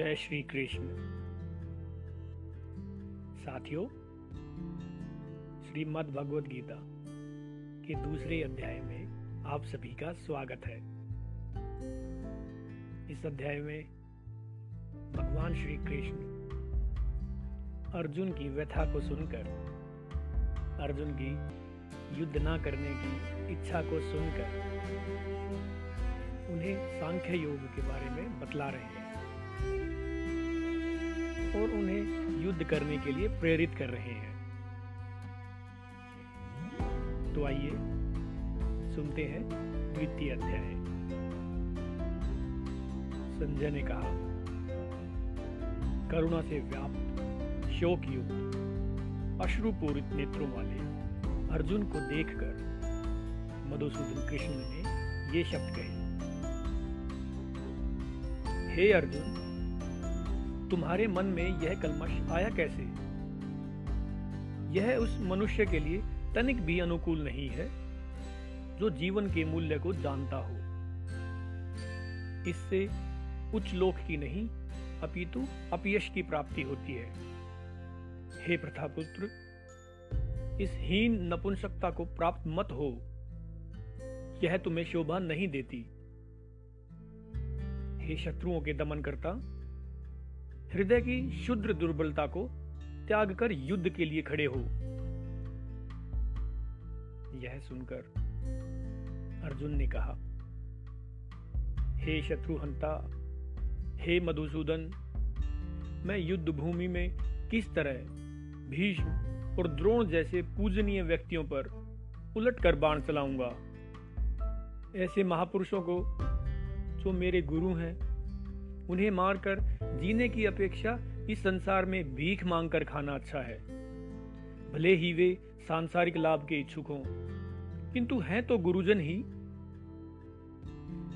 जय श्री कृष्ण। साथियों, श्रीमद् भगवद गीता के दूसरे अध्याय में आप सभी का स्वागत है। इस अध्याय में भगवान श्री कृष्ण अर्जुन की व्यथा को सुनकर, अर्जुन की युद्ध ना करने की इच्छा को सुनकर उन्हें सांख्य योग के बारे में बतला रहे हैं। और उन्हें युद्ध करने के लिए प्रेरित कर रहे हैं। तो आइए, सुनते हैं द्वितीय अध्याय। संजय ने कहा, करुणा से व्याप्त शोक युक्त अश्रुपूरित नेत्रों वाले अर्जुन को देखकर मधुसूदन कृष्ण ने ये शब्द कहे। हे अर्जुन तुम्हारे मन में यह कलमश आया कैसे? यह उस मनुष्य के लिए तनिक भी अनुकूल नहीं है, जो जीवन के मूल्य को जानता हो। इससे उच्च लोक की नहीं, अपितु अपयश की प्राप्ति होती है। हे प्रथापुत्र इस हीन नपुंसकता को प्राप्त मत हो। यह तुम्हें शोभा नहीं देती। हे शत्रुओं के दमन करता हृदय की शुद्र दुर्बलता को त्याग कर युद्ध के लिए खड़े हो। यह सुनकर अर्जुन ने कहा, हे शत्रुहंता, हे मधुसूदन, मैं युद्ध भूमि में किस तरह भीष्म और द्रोण जैसे पूजनीय व्यक्तियों पर उलट कर बाण चलाऊँगा? ऐसे महापुरुषों को जो मेरे गुरु हैं उन्हें मारकर जीने की अपेक्षा इस संसार में भीख मांगकर खाना अच्छा है। भले ही वे सांसारिक लाभ के इच्छुक हों, किंतु हैं तो गुरुजन ही।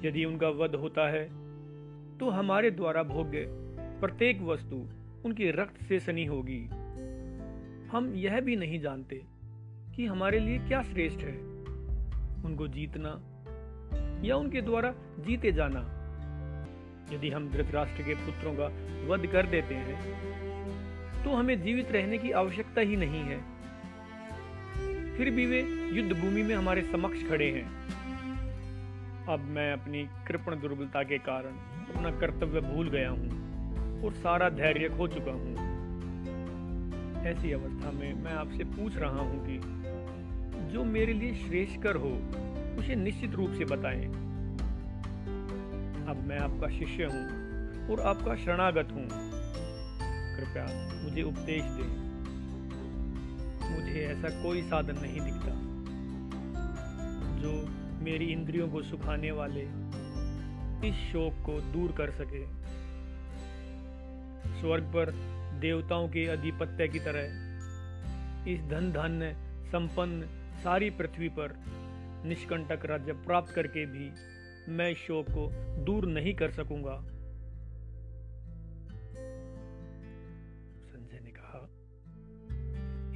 यदि उनका वध होता है तो हमारे द्वारा भोग्य प्रत्येक वस्तु उनके रक्त से सनी होगी। हम यह भी नहीं जानते कि हमारे लिए क्या श्रेष्ठ है। उनको जीतना या उनके द्वारा जीते जाना यदि हम धृतराष्ट्र के पुत्रों का वध कर देते हैं तो हमें जीवित रहने की आवश्यकता ही नहीं है। फिर भी वे युद्ध भूमि में हमारे समक्ष खड़े हैं। अब मैं अपनी कृपण दुर्बलता के कारण अपना कर्तव्य भूल गया हूँ और सारा धैर्य खो चुका हूँ। ऐसी अवस्था में मैं आपसे पूछ रहा हूँ कि जो मेरे लिए श्रेष्ठकर हो, उसे निश्चित रूप से बताएँ। अब मैं आपका शिष्य हूँ और आपका शरणागत हूँ। कृपया मुझे उपदेश दें। मुझे ऐसा कोई साधन नहीं दिखता जो मेरी इंद्रियों को सुखाने वाले इस शोक को दूर कर सके। स्वर्ग पर देवताओं के अधिपत्य की तरह इस धन धन संपन्न सारी पृथ्वी पर निष्कंटक राज्य प्राप्त करके भी मैं शोक को दूर नहीं कर सकूँगा। संजय ने कहा,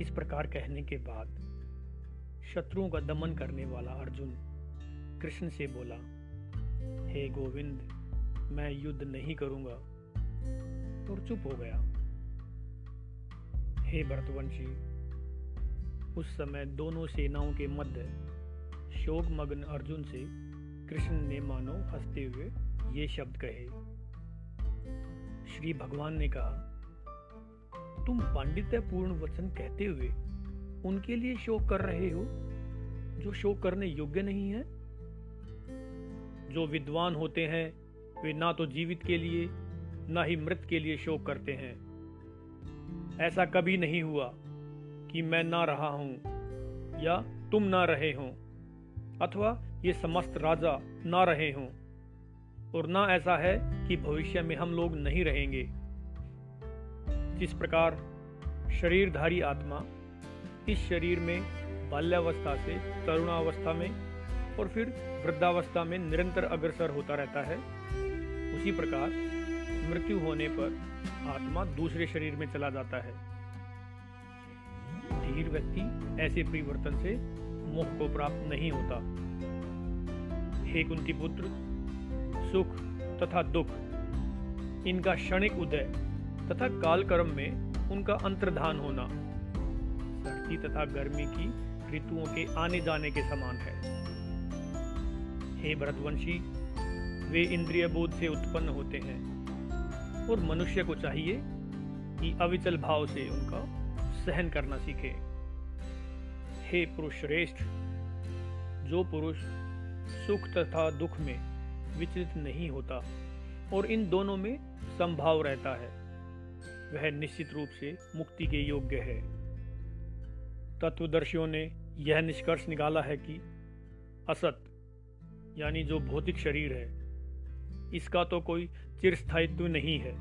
इस प्रकार कहने के बाद शत्रुओं का दमन करने वाला अर्जुन कृष्ण से बोला, हे गोविंद, मैं युद्ध नहीं करूँगा और चुप हो गया। हे भरतवंशी, उस समय दोनों सेनाओं के मध्य शोकमग्न अर्जुन से कृष्ण ने मानो हँसते हुए ये शब्द कहे। श्री भगवान ने कहा, तुम पांडित्यपूर्ण वचन कहते हुए उनके लिए शोक कर रहे हो, जो शोक करने योग्य नहीं है? जो विद्वान होते हैं, वे ना तो जीवित के लिए, ना ही मृत के लिए शोक करते हैं। ऐसा कभी नहीं हुआ कि मैं ना रहा हूँ या तुम ना रहे हो, अथवा ये समस्त राजा ना रहे हों, और ना ऐसा है कि भविष्य में हम लोग नहीं रहेंगे। जिस प्रकार शरीरधारी आत्मा इस शरीर में बाल्यावस्था से, तरुणावस्था में और फिर वृद्धावस्था में निरंतर अग्रसर होता रहता है, उसी प्रकार मृत्यु होने पर आत्मा दूसरे शरीर में चला जाता है। धीर व्यक्ति ऐसे परिवर्तन से मोह को प्राप्त नहीं होता। हे कुंती पुत्र, सुख तथा दुख। इनका क्षणिक उदय तथा कालक्रम में उनका अंतर्धान होना। सर्दी तथा गर्मी की ऋतुओं के आने जाने के समान है। हे भरतवंशी, वे इंद्रिय बोध से उत्पन्न होते हैं और मनुष्य को चाहिए कि अविचल भाव से उनका सहन करना सीखे। हे पुरुष श्रेष्ठ जो पुरुष सुख तथा दुख में विचलित नहीं होता और इन दोनों में संभाव रहता है। वह निश्चित रूप से मुक्ति के योग्य है। तत्वदर्शियों ने यह निष्कर्ष निकाला है कि असत, यानी जो भौतिक शरीर है, इसका तो कोई चिरस्थायित्व नहीं है।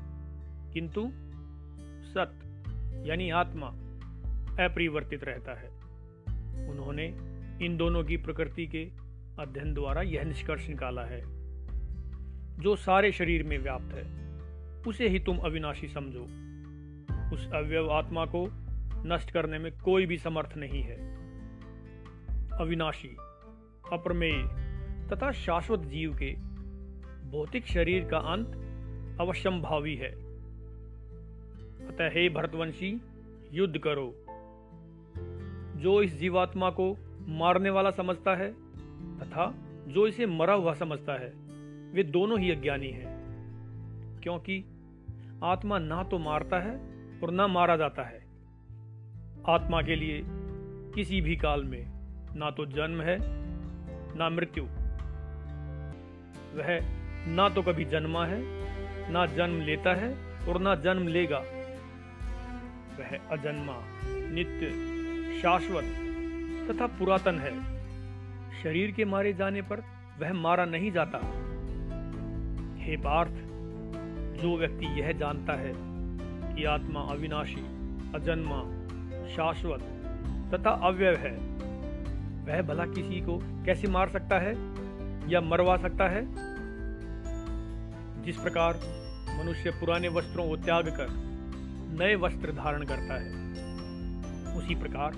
किंतु सत, यानी आत्मा, अपरिवर्तित रहता है। उन्होंने इन दोनों की प्रकृति के अध्ययन द्वारा यह निष्कर्ष निकाला है। जो सारे शरीर में व्याप्त है, उसे ही तुम अविनाशी समझो। उस अवयव आत्मा को नष्ट करने में कोई भी समर्थ नहीं है। अविनाशी, अप्रमेय तथा शाश्वत जीव के भौतिक शरीर का अंत अवश्यम भावी है। अतः हे भरतवंशी, युद्ध करो। जो इस जीवात्मा को मारने वाला समझता है तथा जो इसे मरा हुआ समझता है, वे दोनों ही अज्ञानी हैं। क्योंकि आत्मा ना तो मारता है और ना मारा जाता है। आत्मा के लिए किसी भी काल में ना तो जन्म है, ना मृत्यु। वह ना तो कभी जन्मा है, ना जन्म लेता है और ना जन्म लेगा। वह अजन्मा, नित्य, शाश्वत तथा पुरातन है। शरीर के मारे जाने पर वह मारा नहीं जाता। हे पार्थ, जो व्यक्ति यह जानता है कि आत्मा अविनाशी, अजन्मा, शाश्वत तथा अव्यय है, वह भला किसी को कैसे मार सकता है या मरवा सकता है? जिस प्रकार मनुष्य पुराने वस्त्रों को त्याग कर नए वस्त्र धारण करता है, उसी प्रकार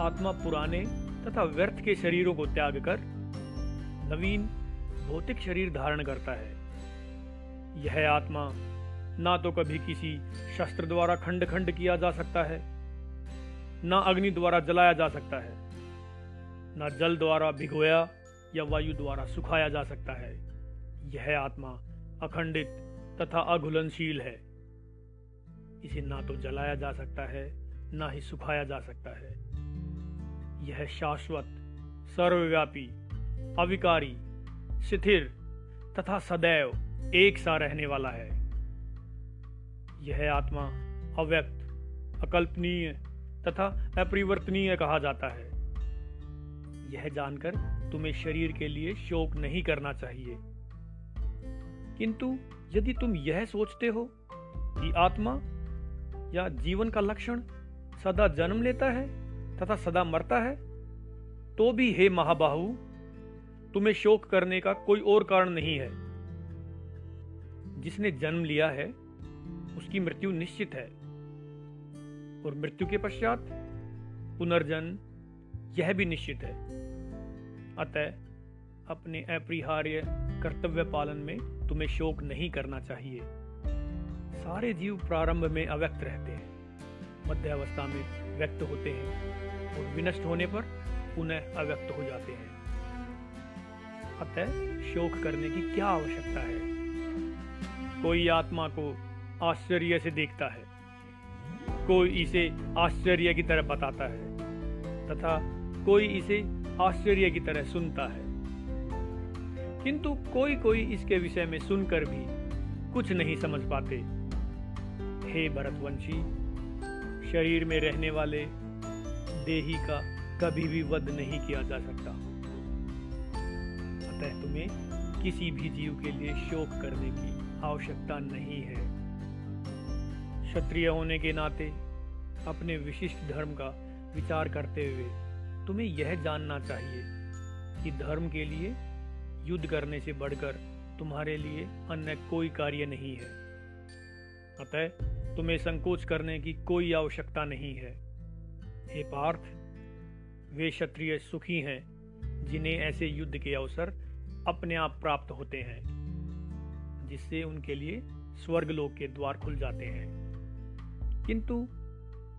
आत्मा पुराने तथा व्यर्थ के शरीरों को त्याग कर नवीन भौतिक शरीर धारण करता है। यह आत्मा ना तो कभी किसी शस्त्र द्वारा खंड खंड किया जा सकता है, ना अग्नि द्वारा जलाया जा सकता है, ना जल द्वारा भिगोया या वायु द्वारा सुखाया जा सकता है। यह आत्मा अखंडित तथा अघुलनशील है। इसे ना तो जलाया जा सकता है, ना ही सुखाया जा सकता है। यह शाश्वत, सर्वव्यापी, अविकारी शिथिर तथा सदैव एक सा रहने वाला है। यह आत्मा अव्यक्त, अकल्पनीय तथा अपरिवर्तनीय कहा जाता है। यह जानकर तुम्हें शरीर के लिए शोक नहीं करना चाहिए। किंतु यदि तुम यह सोचते हो कि आत्मा या जीवन का लक्षण सदा जन्म लेता है तथा सदा मरता है तो भी हे महाबाहु, तुम्हें शोक करने का कोई और कारण नहीं है। जिसने जन्म लिया है, उसकी मृत्यु निश्चित है। और मृत्यु के पश्चात पुनर्जन्म यह भी निश्चित है। अतः अपने अपरिहार्य कर्तव्य पालन में तुम्हें शोक नहीं करना चाहिए। सारे जीव प्रारंभ में अव्यक्त रहते हैं। मध्यावस्था में व्यक्त होते हैं और विनष्ट होने पर पुनः अव्यक्त हो जाते हैं। अतः शोक करने की क्या आवश्यकता है? कोई आत्मा को आश्चर्य से देखता है। कोई इसे आश्चर्य की तरह बताता है तथा कोई इसे आश्चर्य की तरह सुनता है। किंतु कोई कोई इसके विषय में सुनकर भी कुछ नहीं समझ पाते। हे भरतवंशी शरीर में रहने वाले देही का कभी भी वध नहीं किया जा सकता। अतः तुम्हें किसी भी जीव के लिए शोक करने की आवश्यकता नहीं है। क्षत्रिय होने के नाते अपने विशिष्ट धर्म का विचार करते हुए तुम्हें यह जानना चाहिए कि धर्म के लिए युद्ध करने से बढ़कर तुम्हारे लिए अन्य कोई कार्य नहीं है। अतः तुम्हें संकोच करने की कोई आवश्यकता नहीं है। हे पार्थ, वे क्षत्रिय सुखी हैं, जिन्हें ऐसे युद्ध के अवसर अपने आप प्राप्त होते हैं, जिससे उनके लिए स्वर्गलोक के द्वार खुल जाते हैं। किंतु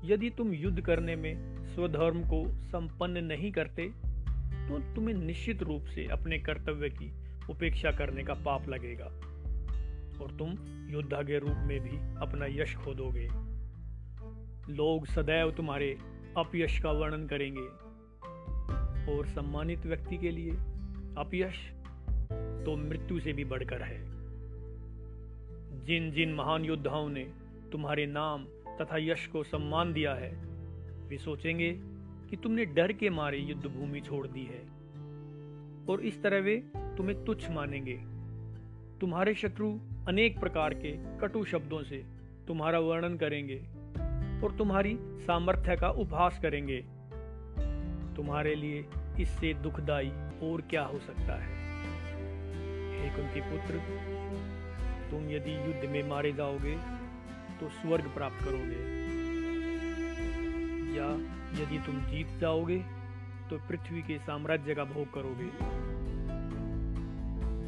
यदि तुम युद्ध करने में स्वधर्म को संपन्न नहीं करते तो तुम्हें निश्चित रूप से अपने कर्तव्य की उपेक्षा करने का पाप लगेगा। और तुम योद्धा के रूप में भी अपना यश खो दोगे। लोग सदैव तुम्हारे अपयश का वर्णन करेंगे। और सम्मानित व्यक्ति के लिए अपयश तो मृत्यु से भी बढ़कर है। जिन जिन महान योद्धाओं ने तुम्हारे नाम तथा यश को सम्मान दिया है, वे सोचेंगे कि तुमने डर के मारे युद्ध भूमि छोड़ दी है। और इस तरह वे तुम्हें तुच्छ मानेंगे। तुम्हारे शत्रु अनेक प्रकार के कटु शब्दों से तुम्हारा वर्णन करेंगे और तुम्हारी सामर्थ्य का उपहास करेंगे। तुम्हारे लिए इससे दुखदाई और क्या हो सकता है? हे कुंती पुत्र, तुम यदि युद्ध में मारे जाओगे तो स्वर्ग प्राप्त करोगे। या यदि तुम जीत जाओगे तो पृथ्वी के साम्राज्य का भोग करोगे।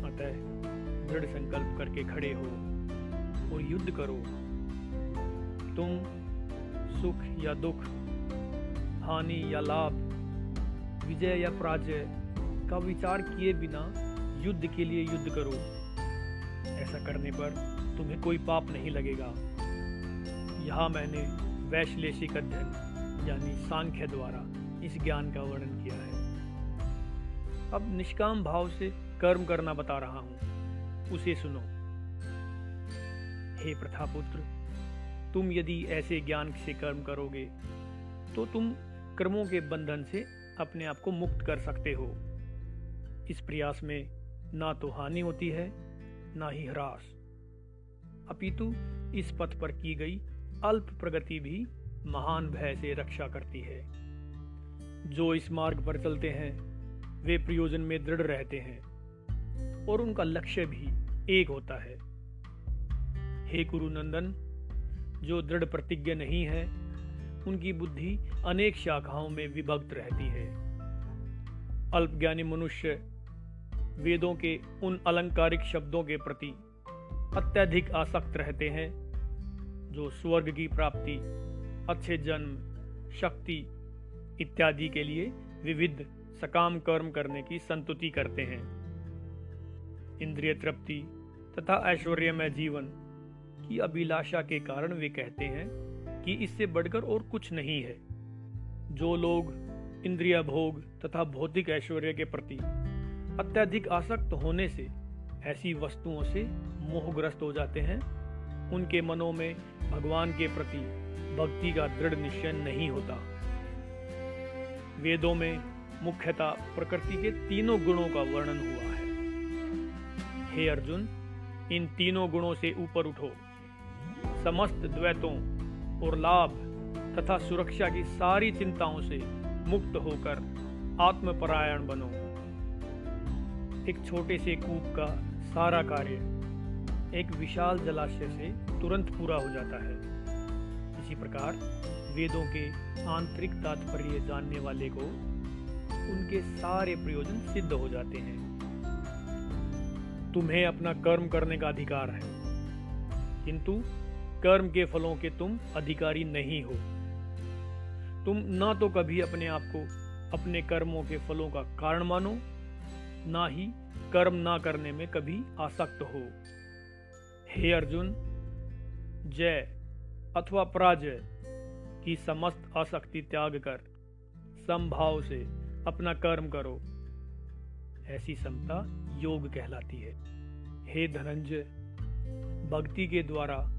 अतः दृढ़ संकल्प करके खड़े हो और युद्ध करो। तुम सुख या दुख, हानि या लाभ, विजय या पराजय का विचार किए बिना युद्ध के लिए युद्ध करो। ऐसा करने पर तुम्हें कोई पाप नहीं लगेगा। यहाँ मैंने वैश्लेषिक अध्ययन यानी सांख्य द्वारा इस ज्ञान का वर्णन किया है। अब निष्काम भाव से कर्म करना बता रहा हूँ। उसे सुनो। हे प्रथापुत्र, तुम यदि ऐसे ज्ञान से कर्म करोगे तो तुम कर्मों के बंधन से अपने आप को मुक्त कर सकते हो। इस प्रयास में ना तो हानि होती है, ना ही ह्रास। अपितु इस पथ पर की गई अल्प प्रगति भी महान भय से रक्षा करती है। जो इस मार्ग पर चलते हैं, वे प्रयोजन में दृढ़ रहते हैं। और उनका लक्ष्य भी एक होता है। हे गुरु नंदन, जो दृढ़ प्रतिज्ञ नहीं है, उनकी बुद्धि अनेक शाखाओं में विभक्त रहती है। अल्पज्ञानी मनुष्य वेदों के उन अलंकारिक शब्दों के प्रति अत्यधिक आसक्त रहते हैं, जो स्वर्ग की प्राप्ति, अच्छे जन्म, शक्ति इत्यादि के लिए विविध सकाम कर्म करने की संतुति करते हैं। इंद्रिय तृप्ति तथा ऐश्वर्यमय जीवन की अभिलाषा के कारण वे कहते हैं कि इससे बढ़कर और कुछ नहीं है। जो लोग इंद्रिय भोग तथा भौतिक ऐश्वर्य के प्रति अत्यधिक आसक्त होने से ऐसी वस्तुओं से मोहग्रस्त हो जाते हैं, उनके मनों में भगवान के प्रति भक्ति का दृढ़ निश्चय नहीं होता। वेदों में मुख्यतः प्रकृति के तीनों गुणों का वर्णन हुआ है अर्जुन, इन तीनों गुणों से ऊपर उठो। समस्त द्वैतों और लाभ तथा सुरक्षा की सारी चिंताओं से मुक्त होकर आत्मपरायण बनो। एक छोटे से कूप का सारा कार्य एक विशाल जलाशय से तुरंत पूरा हो जाता है। इसी प्रकार वेदों के आंतरिक तात्पर्य जानने वाले को उनके सारे प्रयोजन सिद्ध हो जाते हैं। तुम्हें अपना कर्म करने का अधिकार है। किंतु कर्म के फलों के तुम अधिकारी नहीं हो। तुम ना तो कभी अपने आप को अपने कर्मों के फलों का कारण मानो, ना ही कर्म ना करने में कभी आसक्त हो। हे अर्जुन, जय अथवा पराजय की समस्त आसक्ति त्याग कर संभाव से अपना कर्म करो। ऐसी समता योग कहलाती है। हे धनंजय, भक्ति के द्वारा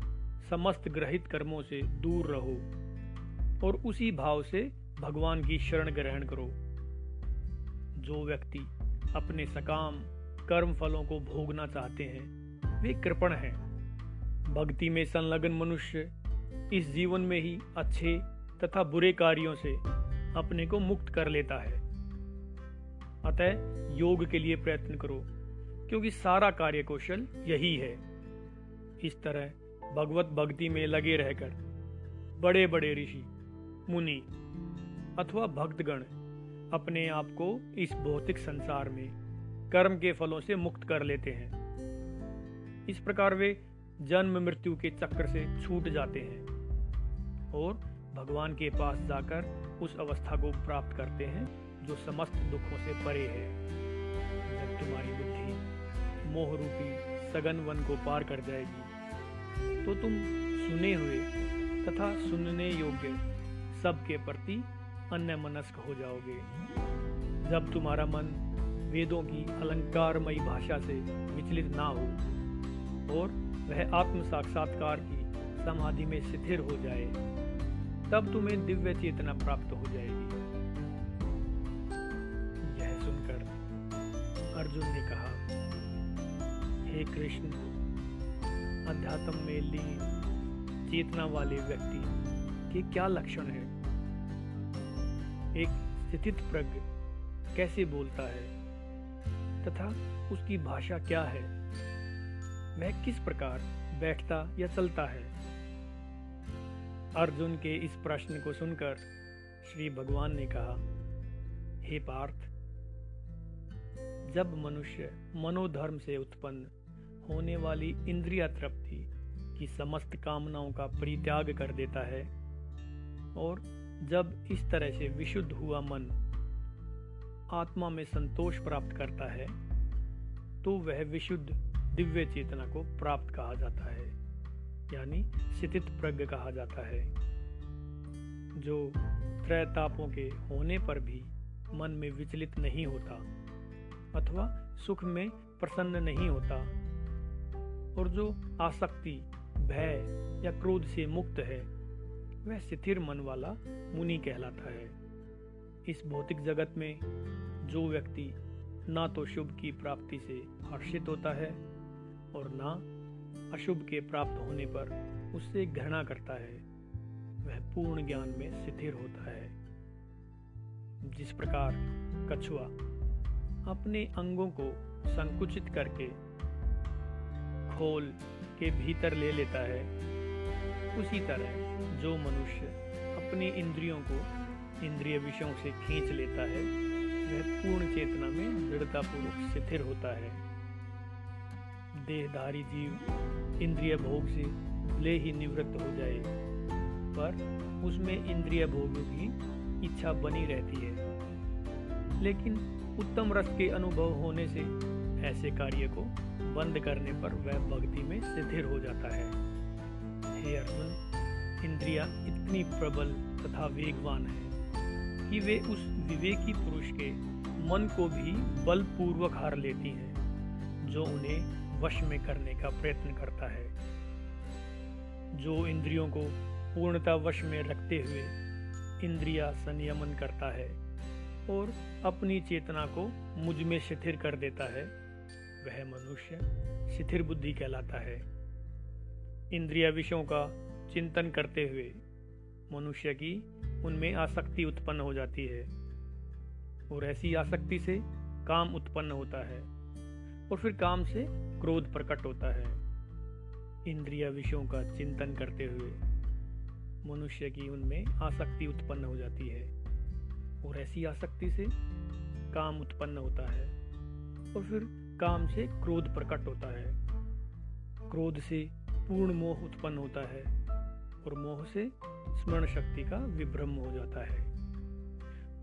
समस्त ग्रहित कर्मों से दूर रहो और उसी भाव से भगवान की शरण ग्रहण करो। जो व्यक्ति अपने सकाम कर्म फलों को भोगना चाहते हैं, वे कृपण हैं। भक्ति में संलग्न मनुष्य इस जीवन में ही अच्छे तथा बुरे कार्यों से अपने को मुक्त कर लेता है। अतः योग के लिए प्रयत्न करो, क्योंकि सारा कार्य कौशल यही है। इस तरह भगवत भक्ति में लगे रहकर बड़े बड़े ऋषि, मुनि अथवा भक्तगण अपने आप को इस भौतिक संसार में कर्म के फलों से मुक्त कर लेते हैं। इस प्रकार वे जन्म मृत्यु के चक्र से छूट जाते हैं और भगवान के पास जाकर उस अवस्था को प्राप्त करते हैं। जो समस्त दुखों से परे है। जब तुम्हारी बुद्धि मोह रूपी सगन वन को पार कर जाएगी तो तुम सुने हुए तथा सुनने योग्य सबके प्रति अन्य मनस्क हो जाओगे। जब तुम्हारा मन वेदों की अलंकारमयी भाषा से विचलित ना हो और वह आत्म साक्षात्कार की समाधि में शिथिर हो जाए, तब तुम्हें दिव्य चेतना प्राप्त हो जाएगी। अर्जुन ने कहा, हे कृष्ण, अध्यात्म में लीन चेतना वाले व्यक्ति के क्या लक्षण है? एक स्थित प्रज्ञ कैसे बोलता है? तथा उसकी भाषा क्या है? वह किस प्रकार बैठता या चलता है? अर्जुन के इस प्रश्न को सुनकर श्री भगवान ने कहा, हे पार्थ जब मनुष्य मनोधर्म से उत्पन्न होने वाली इंद्रिया तृप्ति की समस्त कामनाओं का परित्याग कर देता है और जब इस तरह से विशुद्ध हुआ मन आत्मा में संतोष प्राप्त करता है तो वह विशुद्ध दिव्य चेतना को प्राप्त कहा जाता है, यानी स्थित प्रज्ञ कहा जाता है, जो त्रैतापों के होने पर भी मन में विचलित नहीं होता। अथवा सुख में प्रसन्न नहीं होता। और जो आसक्ति, भय या क्रोध से मुक्त है, वह स्थिर मन वाला मुनि कहलाता है। इस भौतिक जगत में जो व्यक्ति ना तो शुभ की प्राप्ति से हर्षित होता है और ना अशुभ के प्राप्त होने पर उससे घृणा करता है, वह पूर्ण ज्ञान में स्थिर होता है। जिस प्रकार कछुआ अपने अंगों को संकुचित करके खोल के भीतर ले लेता है। उसी तरह जो मनुष्य अपनी इंद्रियों को इंद्रिय विषयों से खींच लेता है, वह पूर्ण चेतना में दृढ़तापूर्वक स्थिर होता है। देहधारी जीव इंद्रिय भोग से भले ही निवृत्त हो जाए, पर उसमें इंद्रिय भोगों की इच्छा बनी रहती है। लेकिन उत्तम रस के अनुभव होने से ऐसे कार्य को बंद करने पर वह भक्ति में स्थिर हो जाता है। हे अर्जुन, इंद्रिया इतनी प्रबल तथा वेगवान है कि वे उस विवेकी पुरुष के मन को भी बलपूर्वक हार लेती हैं, जो उन्हें वश में करने का प्रयत्न करता है। जो इंद्रियों को पूर्णता वश में रखते हुए इंद्रिया संयमन करता है और अपनी चेतना को मुझमें शिथिर कर देता है। वह मनुष्य शिथिर बुद्धि कहलाता है। इंद्रिय विषयों का चिंतन करते हुए मनुष्य की उनमें आसक्ति उत्पन्न हो जाती है और ऐसी आसक्ति से काम उत्पन्न होता है और फिर काम से क्रोध प्रकट होता है। इंद्रिय विषयों का चिंतन करते हुए मनुष्य की उनमें आसक्ति उत्पन्न हो जाती है। और ऐसी आसक्ति से काम उत्पन्न होता है और फिर काम से क्रोध प्रकट होता है। क्रोध से पूर्ण मोह उत्पन्न होता है और मोह से स्मरण शक्ति का विभ्रम हो जाता है।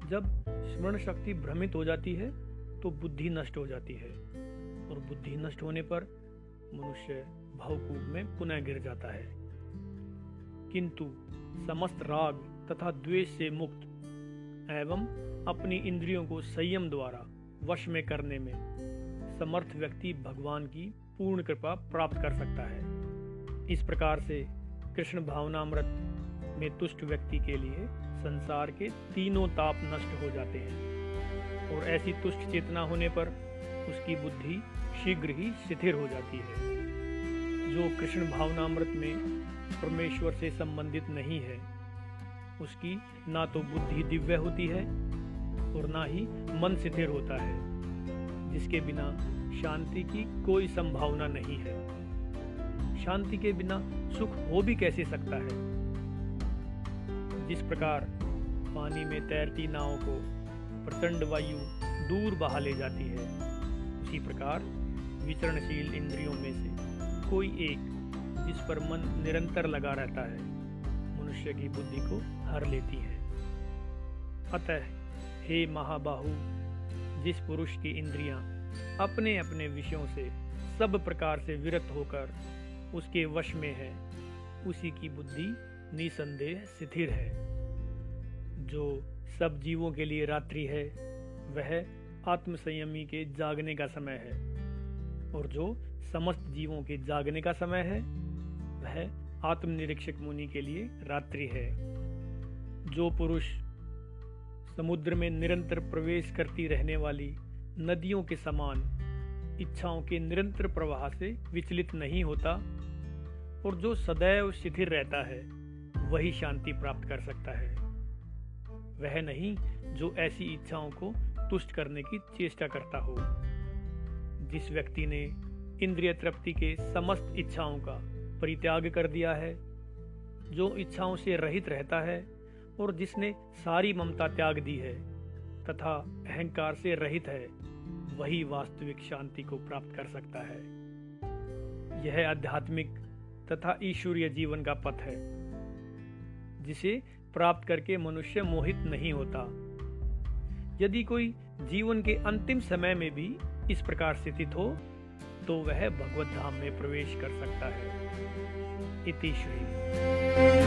जब स्मरण शक्ति भ्रमित हो जाती है तो बुद्धि नष्ट हो जाती है और बुद्धि नष्ट होने पर मनुष्य भावकूप में पुनः गिर जाता है। किंतु समस्त राग तथा द्वेष से मुक्त एवं अपनी इंद्रियों को संयम द्वारा वश में करने में समर्थ व्यक्ति भगवान की पूर्ण कृपा प्राप्त कर सकता है। इस प्रकार से कृष्ण भावनामृत में तुष्ट व्यक्ति के लिए संसार के तीनों ताप नष्ट हो जाते हैं और ऐसी तुष्ट चेतना होने पर उसकी बुद्धि शीघ्र ही शिथिर हो जाती है। जो कृष्ण भावनामृत में परमेश्वर से संबंधित नहीं है उसकी ना तो बुद्धि दिव्य होती है और ना ही मन शिथिर होता है, जिसके बिना शांति की कोई संभावना नहीं है। शांति के बिना सुख हो भी कैसे सकता है? जिस प्रकार पानी में तैरती नाव को प्रचंड वायु दूर बहा ले जाती है, उसी प्रकार विचरणशील इंद्रियों में से कोई एक जिस पर मन निरंतर लगा रहता है, मनुष्य की बुद्धि को हर लेती है। अतः हे महाबाहु, जिस पुरुष की इंद्रियाँ अपने अपने विषयों से सब प्रकार से विरत होकर उसके वश में है, उसी की बुद्धि निसंदेह स्थिर है। जो सब जीवों के लिए रात्रि है, वह आत्मसंयमी के जागने का समय है, और जो समस्त जीवों के जागने का समय है, वह आत्मनिरीक्षक मुनि के लिए रात्रि है। जो पुरुष समुद्र में निरंतर प्रवेश करती रहने वाली नदियों के समान इच्छाओं के निरंतर प्रवाह से विचलित नहीं होता और जो सदैव शिथिर रहता है, वही शांति प्राप्त कर सकता है। वह नहीं जो ऐसी इच्छाओं को तुष्ट करने की चेष्टा करता हो। जिस व्यक्ति ने इंद्रिय तृप्ति के समस्त इच्छाओं का परित्याग कर दिया है, जो इच्छाओं से रहित रहता है और जिसने सारी ममता त्याग दी है, तथा अहंकार से रहित है, वही वास्तविक शांति को प्राप्त कर सकता है। यह आध्यात्मिक तथा ईश्वरीय जीवन का पथ है, जिसे प्राप्त करके मनुष्य मोहित नहीं होता। यदि कोई जीवन के अंतिम समय में भी इस प्रकार स्थित हो तो वह भगवत धाम में प्रवेश कर सकता है। इति श्री।